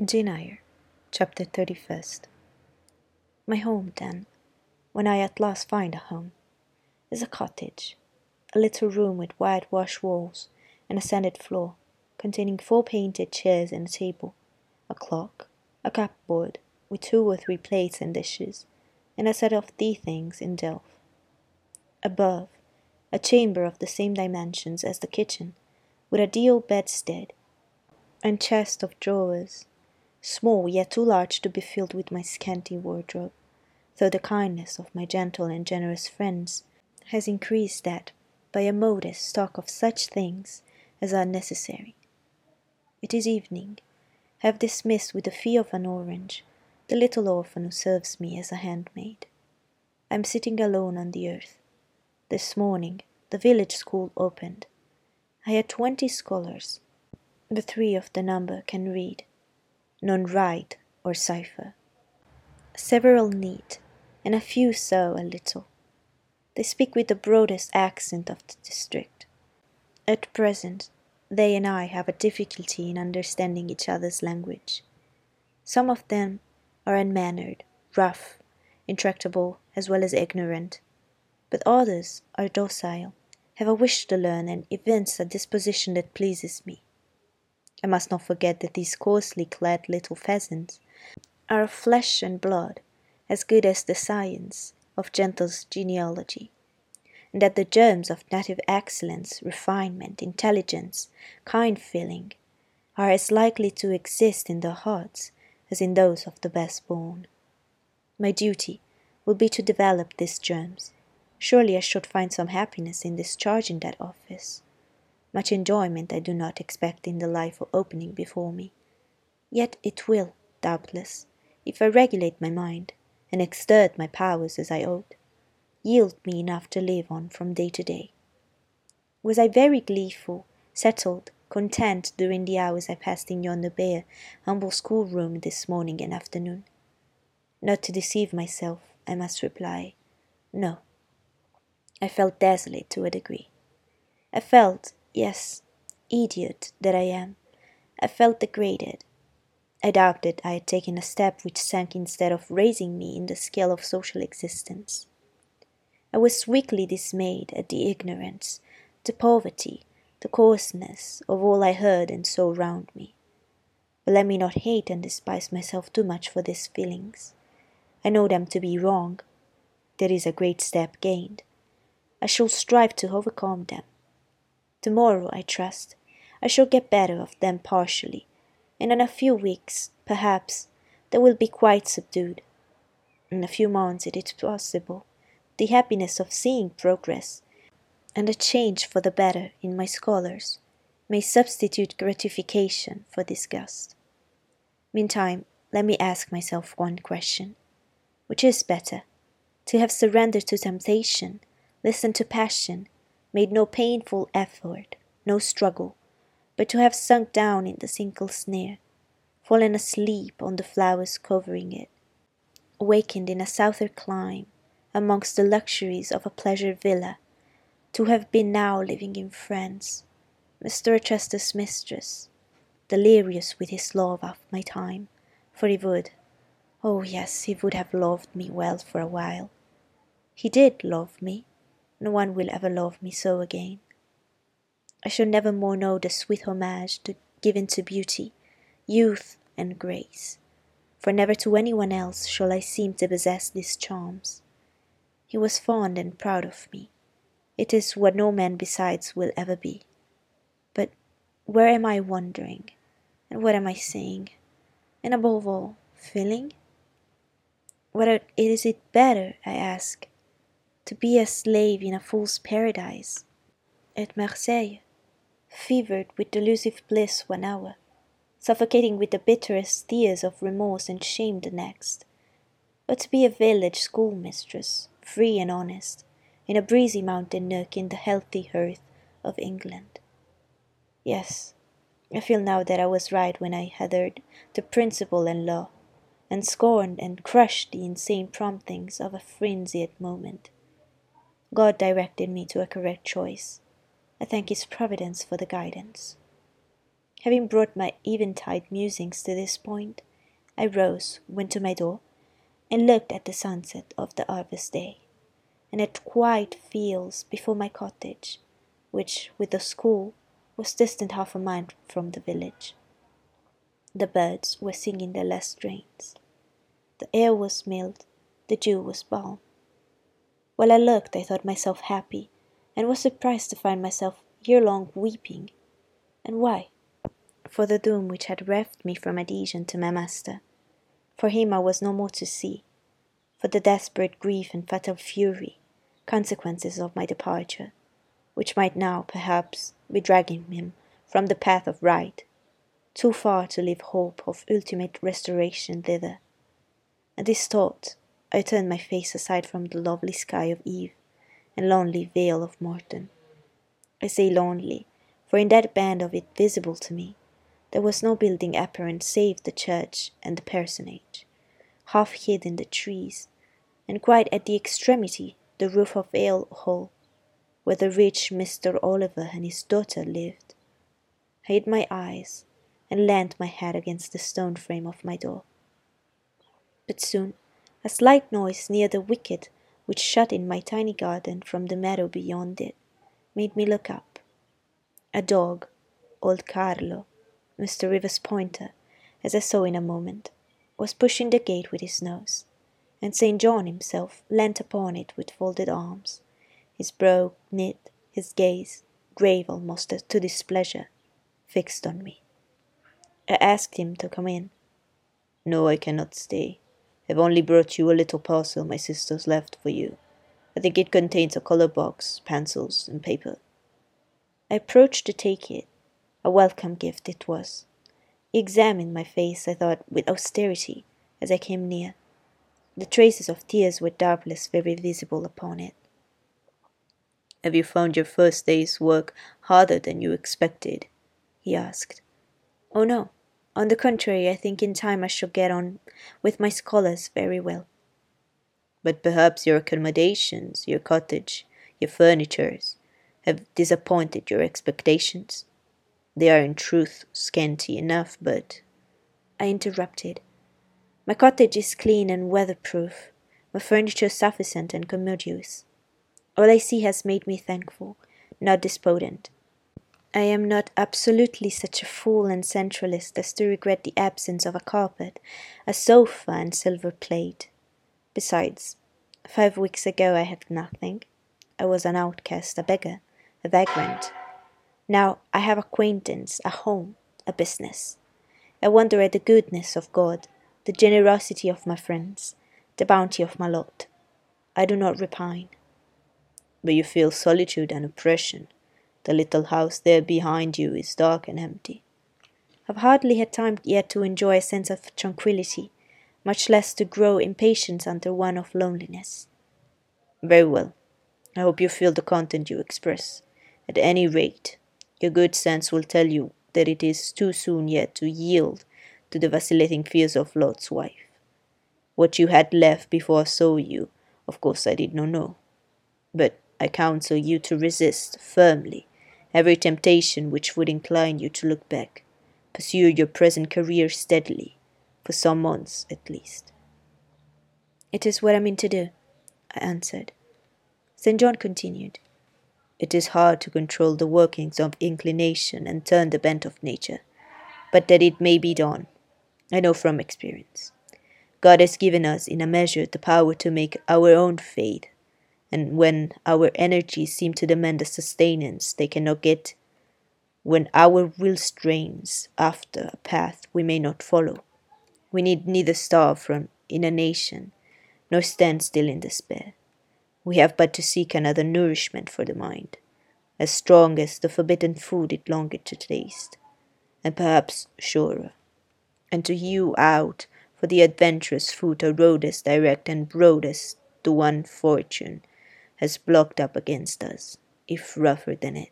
Jane Eyre, Chapter 31st. My home, then, when I at last find a home, is a cottage, a little room with whitewashed walls and a sanded floor, containing four painted chairs and a table, a clock, a cupboard with two or three plates and dishes, and a set of tea things in delf. Above, a chamber of the same dimensions as the kitchen, with a deal bedstead and chest of drawers small yet too large to be filled with my scanty wardrobe, though the kindness of my gentle and generous friends has increased that by a modest stock of such things as are necessary. It is evening. Have dismissed with the fee of an orange the little orphan who serves me as a handmaid. I am sitting alone on the earth. This morning the village school opened. I had twenty scholars. The three of the number can read none write or cipher. Several neat, and a few sew a little. They speak with the broadest accent of the district. At present, they and I have a difficulty in understanding each other's language. Some of them are unmannered, rough, intractable, as well as ignorant, but others are docile, have a wish to learn, and evince a disposition that pleases me. I must not forget that these coarsely clad little pheasants are of flesh and blood, as good as the science of gentle genealogy, and that the germs of native excellence, refinement, intelligence, kind feeling, are as likely to exist in their hearts as in those of the best born. My duty will be to develop these germs. Surely I should find some happiness in discharging that office. Much enjoyment I do not expect in the life opening before me. Yet it will, doubtless, if I regulate my mind, and exert my powers as I ought, yield me enough to live on from day to day. Was I very gleeful, settled, content during the hours I passed in yonder bare, humble schoolroom this morning and afternoon? Not to deceive myself, I must reply, no. I felt desolate to a degree. I felt Yes, idiot that I am, I felt degraded. I doubted I had taken a step which sank instead of raising me in the scale of social existence. I was weakly dismayed at the ignorance, the poverty, the coarseness of all I heard and saw round me. But let me not hate and despise myself too much for these feelings. I know them to be wrong. There is a great step gained. I shall strive to overcome them. Tomorrow, I trust, I shall get better of them partially, and in a few weeks, perhaps, they will be quite subdued. In a few months it is possible the happiness of seeing progress and a change for the better in my scholars may substitute gratification for disgust. Meantime, let me ask myself one question which is better, to have surrendered to temptation, listened to passion, made no painful effort, no struggle, but to have sunk down in the single snare, fallen asleep on the flowers covering it, awakened in a southern clime, amongst the luxuries of a pleasure villa, to have been now living in France, Mr. Rochester's mistress, delirious with his love of my time, for he would, oh yes, he would have loved me well for a while. He did love me, no one will ever love me so again. I shall never more know the sweet homage to, given to beauty, youth, and grace, for never to any one else shall I seem to possess these charms. He was fond and proud of me. It is what no man besides will ever be. But where am I wandering? And what am I saying? And above all, feeling? What is it better, I ask, to be a slave in a fool's paradise. At Marseilles, fevered with delusive bliss one hour, suffocating with the bitterest tears of remorse and shame the next, or to be a village schoolmistress, free and honest, in a breezy mountain nook in the healthy hearth of England. Yes, I feel now that I was right when I heard the principle and law, and scorned and crushed the insane promptings of a frenzied moment. God directed me to a correct choice. I thank His providence for the guidance. Having brought my eventide musings to this point, I rose, went to my door, and looked at the sunset of the harvest day, and at quiet fields before my cottage, which, with the school, was distant half a mile from the village. The birds were singing their last strains. The air was mild, the dew was balm. While I looked, I thought myself happy, and was surprised to find myself year long weeping. And why? For the doom which had reft me from adhesion to my master. For him I was no more to see. For the desperate grief and fatal fury, consequences of my departure, which might now, perhaps, be dragging him from the path of right, too far to leave hope of ultimate restoration thither. At this thought, I turned my face aside from the lovely sky of Eve and lonely vale of Morton. I say lonely, for in that band of it visible to me, there was no building apparent save the church and the parsonage, half hid in the trees, and quite at the extremity the roof of Vale Hall, where the rich Mr. Oliver and his daughter lived. I hid my eyes and leaned my head against the stone frame of my door. But soon a slight noise near the wicket which shut in my tiny garden from the meadow beyond it made me look up. A dog, old Carlo, Mr. Rivers' pointer, as I saw in a moment, was pushing the gate with his nose, and St. John himself leant upon it with folded arms, his brow knit, his gaze, grave almost to displeasure, fixed on me. I asked him to come in. No, I cannot stay, have only brought you a little parcel my sisters left for you. I think it contains a color box, pencils, and paper. I approached to take it. A welcome gift it was. He examined my face, I thought, with austerity as I came near. The traces of tears were doubtless very visible upon it. Have you found your first day's work harder than you expected? he asked. Oh, no. On the contrary, I think in time I shall get on with my scholars very well. But perhaps your accommodations, your cottage, your furnitures, have disappointed your expectations? They are in truth scanty enough, but. I interrupted. My cottage is clean and weatherproof, my furniture sufficient and commodious. All I see has made me thankful, not despondent. I am not absolutely such a fool and centralist as to regret the absence of a carpet, a sofa, and silver plate. Besides, five weeks ago I had nothing. I was an outcast, a beggar, a vagrant. Now I have acquaintance, a home, a business. I wonder at the goodness of God, the generosity of my friends, the bounty of my lot. I do not repine. But you feel solitude and oppression. The little house there behind you is dark and empty. I've hardly had time yet to enjoy a sense of tranquillity, much less to grow impatient under one of loneliness. Very well. I hope you feel the content you express. At any rate, your good sense will tell you that it is too soon yet to yield to the vacillating fears of Lot's wife. What you had left before I saw you, of course I did not know. But I counsel you to resist firmly every temptation which would incline you to look back. Pursue your present career steadily, for some months at least. It is what I mean to do, I answered. St. John continued. It is hard to control the workings of inclination and turn the bent of nature, but that it may be done, I know from experience. God has given us in a measure the power to make our own fate and when our energies seem to demand a sustenance they cannot get, when our will strains after a path we may not follow, we need neither starve from inanition nor stand still in despair. We have but to seek another nourishment for the mind, as strong as the forbidden food it longed to taste, and perhaps surer, and to hew out for the adventurous foot a road as direct and broad as the one fortune has blocked up against us, if rougher than it.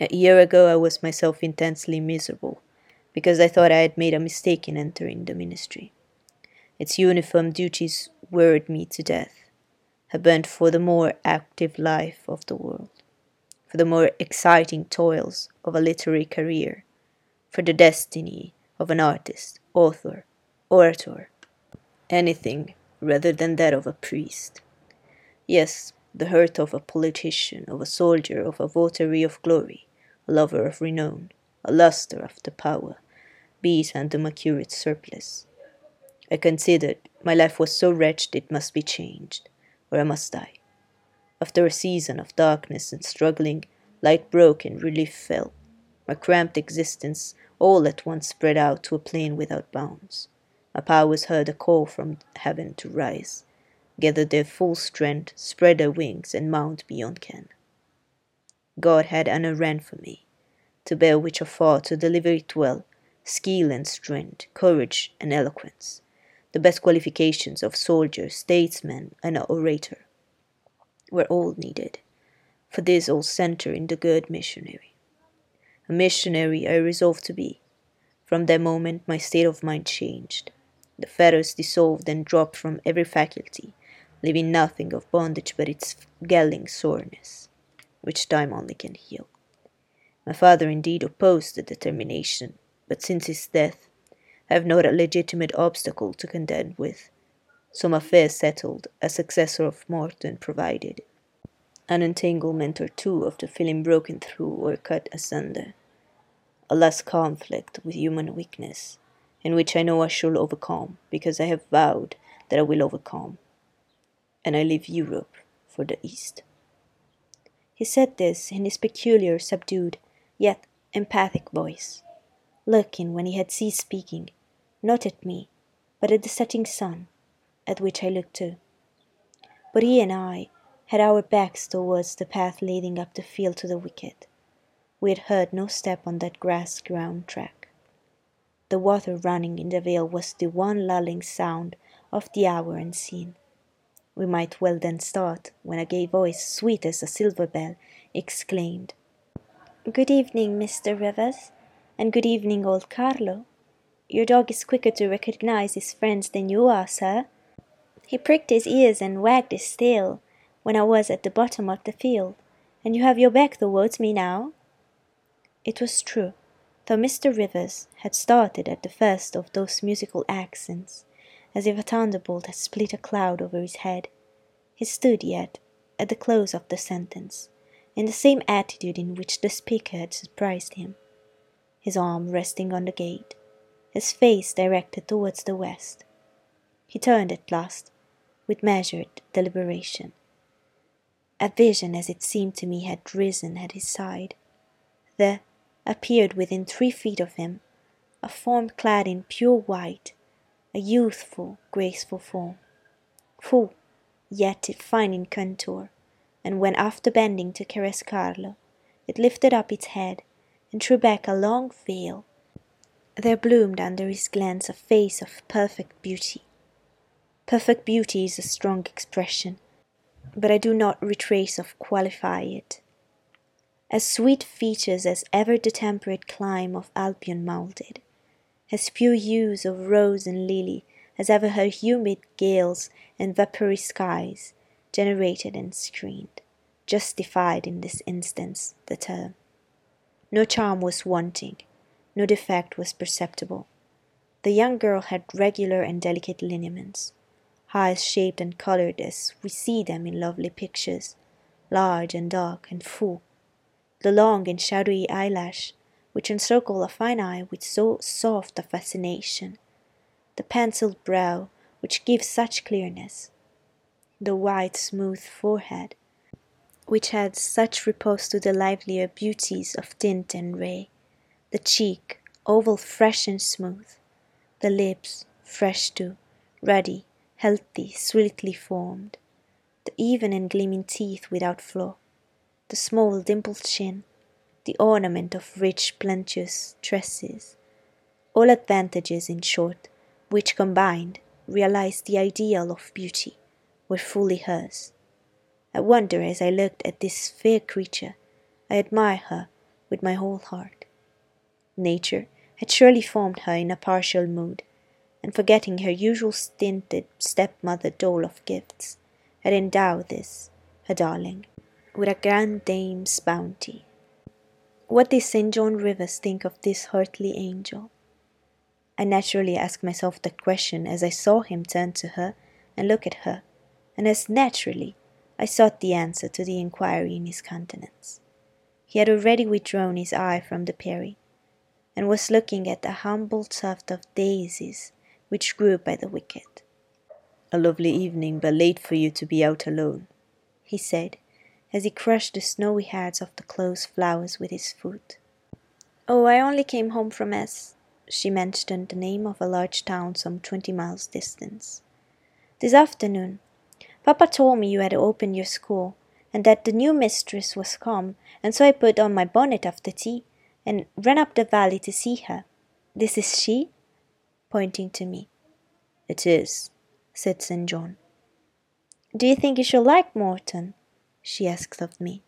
A year ago, I was myself intensely miserable because I thought I had made a mistake in entering the ministry. Its uniform duties worried me to death. I burned for the more active life of the world, for the more exciting toils of a literary career, for the destiny of an artist, author, orator, anything rather than that of a priest. Yes, the hurt of a politician, of a soldier, of a votary of glory, a lover of renown, a luster after power, beat unto my curate surplice. I considered my life was so wretched it must be changed, or I must die. After a season of darkness and struggling, light broke and relief fell. My cramped existence all at once spread out to a plain without bounds. My powers heard a call from heaven to rise, gather their full strength, spread their wings, and mount beyond ken. God had an errand for me, to bear which afar, to deliver it well, skill and strength, courage and eloquence, the best qualifications of soldier, statesman, and orator, were all needed. For this all center in the good missionary. A missionary I resolved to be. From that moment my state of mind changed. The fetters dissolved and dropped from every faculty, leaving nothing of bondage but its galling soreness, which time only can heal. My father indeed opposed the determination, but since his death, I have not a legitimate obstacle to contend with. Some my affairs settled, a successor of Morton provided. An entanglement or two of the feeling broken through or cut asunder. A less conflict with human weakness, in which I know I shall overcome, because I have vowed that I will overcome. And I leave Europe for the East. He said this in his peculiar, subdued, yet emphatic voice, looking, when he had ceased speaking, not at me, but at the setting sun, at which I looked too. But he and I had our backs towards the path leading up the field to the wicket. We had heard no step on that grass grown track. The water running in the vale was the one lulling sound of the hour and scene. We might well then start, when a gay voice, sweet as a silver bell, exclaimed, Good evening, Mr. Rivers, and good evening, old Carlo. Your dog is quicker to recognize his friends than you are, sir. He pricked his ears and wagged his tail when I was at the bottom of the field, and you have your back towards me now. It was true, though Mr. Rivers had started at the first of those musical accents, as if a thunderbolt had split a cloud over his head. He stood yet, at the close of the sentence, in the same attitude in which the speaker had surprised him, his arm resting on the gate, his face directed towards the west. He turned at last, with measured deliberation. A vision, as it seemed to me, had risen at his side. There appeared within three feet of him a form clad in pure white, a youthful, graceful form, full, yet fine in contour, and when after bending to caress Carlo, it lifted up its head and threw back a long veil there bloomed under his glance a face of perfect beauty. Perfect beauty is a strong expression, but I do not retrace or qualify it. As sweet features as ever the temperate clime of Albion moulded, as pure hues of rose and lily as ever her humid gales and vapory skies generated and screened, justified in this instance the term. No charm was wanting, no defect was perceptible. The young girl had regular and delicate lineaments, eyes shaped and colored as we see them in lovely pictures, large and dark and full. The long and shadowy eyelash, which encircled a fine eye with so soft a fascination, the penciled brow, which gives such clearness, the white, smooth forehead, which adds such repose to the livelier beauties of tint and ray, the cheek, oval, fresh and smooth, the lips, fresh too, ruddy, healthy, sweetly formed, the even and gleaming teeth without flaw, the small dimpled chin, the ornament of rich plenteous tresses, all advantages, in short, which combined realized the ideal of beauty, were fully hers. I wonder as I looked at this fair creature, I admire her with my whole heart. Nature had surely formed her in a partial mood, and forgetting her usual stinted stepmother dole of gifts, had endowed this, her darling, with a grand dame's bounty. What did St. John Rivers think of this earthly angel? I naturally asked myself that question as I saw him turn to her and look at her, and as naturally I sought the answer to the inquiry in his countenance. He had already withdrawn his eye from the Peri, and was looking at a humble tuft of daisies which grew by the wicket. A lovely evening, but late for you to be out alone, he said, as he crushed the snowy heads of the close flowers with his foot. Oh, I only came home from S. She mentioned the name of a large town some twenty miles distant. This afternoon. Papa told me you had opened your school, and that the new mistress was come, and so I put on my bonnet after tea, and ran up the valley to see her. This is she? pointing to me. It is, said St. John. Do you think you shall like Morton? She asked of me,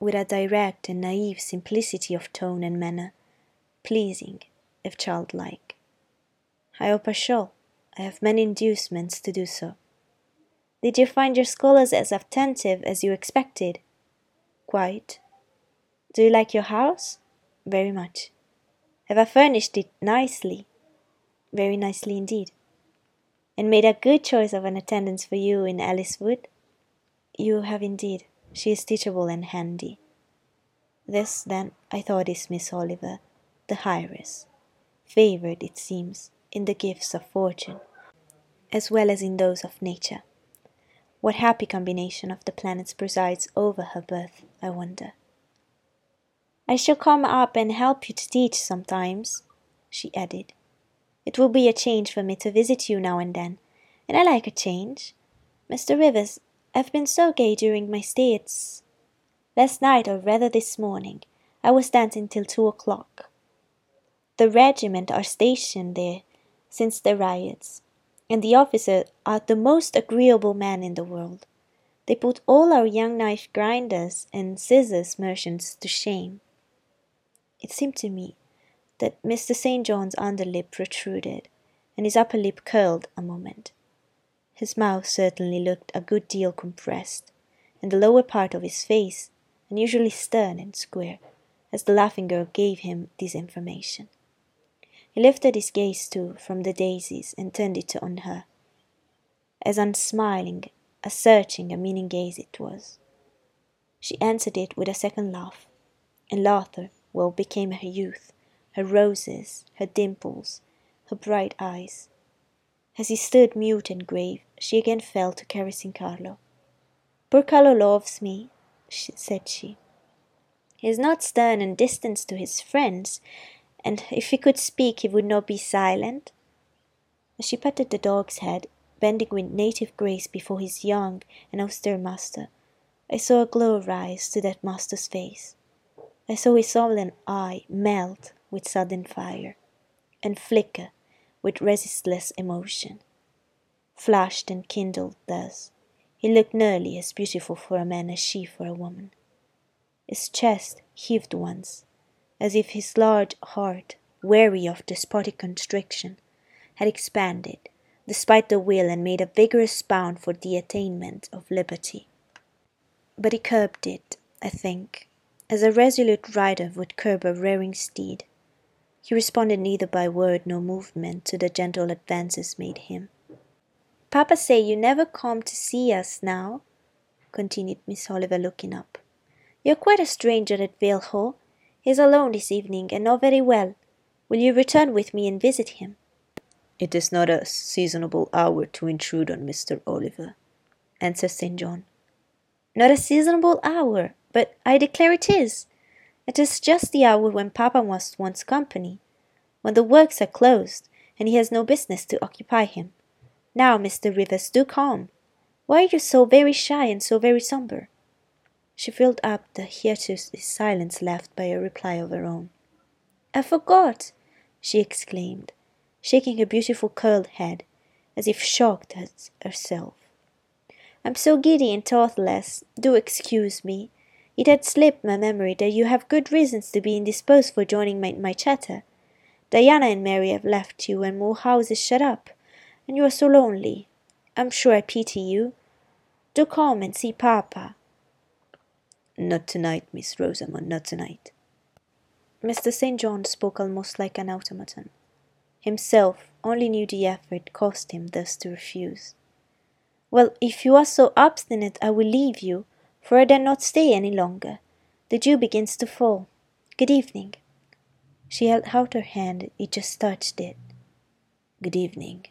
with a direct and naive simplicity of tone and manner, pleasing, if childlike. I hope I shall. I have many inducements to do so. Did you find your scholars as attentive as you expected? Quite. Do you like your house? Very much. Have I furnished it nicely? Very nicely indeed. And made a good choice of an attendance for you in Alice Wood? You have indeed. She is teachable and handy. This, then, I thought is Miss Oliver, the heiress, favoured, it seems, in the gifts of fortune, as well as in those of nature. What happy combination of the planets presides over her birth, I wonder. I shall come up and help you to teach sometimes, she added. It will be a change for me to visit you now and then, and I like a change. Mr. Rivers, I've been so gay during my stay Last night, or rather this morning, I was dancing till two o'clock. The regiment are stationed there since the riots, and the officers are the most agreeable men in the world. They put all our young knife grinders and scissors merchants to shame. It seemed to me that Mr. St. John's underlip protruded, and his upper lip curled a moment. His mouth certainly looked a good deal compressed, and the lower part of his face unusually stern and square, as the laughing girl gave him this information. He lifted his gaze too from the daisies and turned it on her. As unsmiling, a searching, a meaning gaze it was. She answered it with a second laugh, and laughter well became her youth, her roses, her dimples, her bright eyes. As he stood mute and grave, she again fell to caressing Carlo. Poor Carlo loves me, said she. He is not stern and distant to his friends, and if he could speak he would not be silent. As she patted the dog's head, bending with native grace before his young and austere master, I saw a glow rise to that master's face. I saw his solemn eye melt with sudden fire, and flicker with resistless emotion. Flushed and kindled thus, he looked nearly as beautiful for a man as she for a woman. His chest heaved once, as if his large heart, weary of despotic constriction, had expanded, despite the will, and made a vigorous bound for the attainment of liberty. But he curbed it, I think, as a resolute rider would curb a rearing steed. He responded neither by word nor movement to the gentle advances made him. Papa say you never come to see us now, continued Miss Oliver, looking up. You're quite a stranger at Vale Hall. He's alone this evening and not very well. Will you return with me and visit him? It is not a seasonable hour to intrude on Mr. Oliver, answered St. John. Not a seasonable hour, but I declare it is. It is just the hour when Papa must want company, when the works are closed, and he has no business to occupy him. Now, Mr. Rivers, do come. Why are you so very shy and so very sombre? She filled up the hiatus silence left by a reply of her own. I forgot, she exclaimed, shaking her beautiful curled head, as if shocked at herself. I'm so giddy and thoughtless. Do excuse me. It had slipped my memory that you have good reasons to be indisposed for joining my, my chatter. Diana and Mary have left you, and Moor House is shut up, and you are so lonely. I'm sure I pity you. Do come and see Papa. Not tonight, Miss Rosamond, not tonight. Mr. St. John spoke almost like an automaton. Himself only knew the effort cost him thus to refuse. Well, if you are so obstinate, I will leave you, for I dare not stay any longer. The dew begins to fall. Good evening. She held out her hand, it just touched it. Good evening,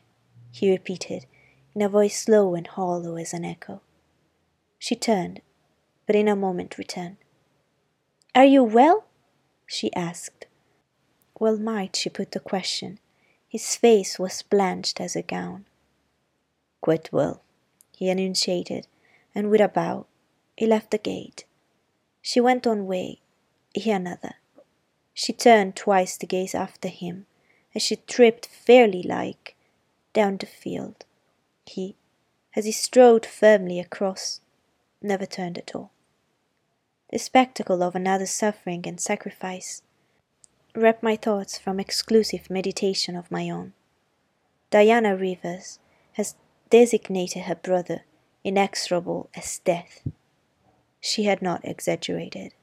he repeated, in a voice slow and hollow as an echo. She turned, but in a moment returned. Are you well? she asked. Well might she put the question. His face was blanched as a gown. Quite well, he enunciated, and with a bow he left the gate. She went on way, he another. She turned twice to gaze after him as she tripped fairly like down the field. He, as he strode firmly across, never turned at all. The spectacle of another's suffering and sacrifice wrapped my thoughts from exclusive meditation of my own. Diana Rivers has designated her brother inexorable as death. She had not exaggerated.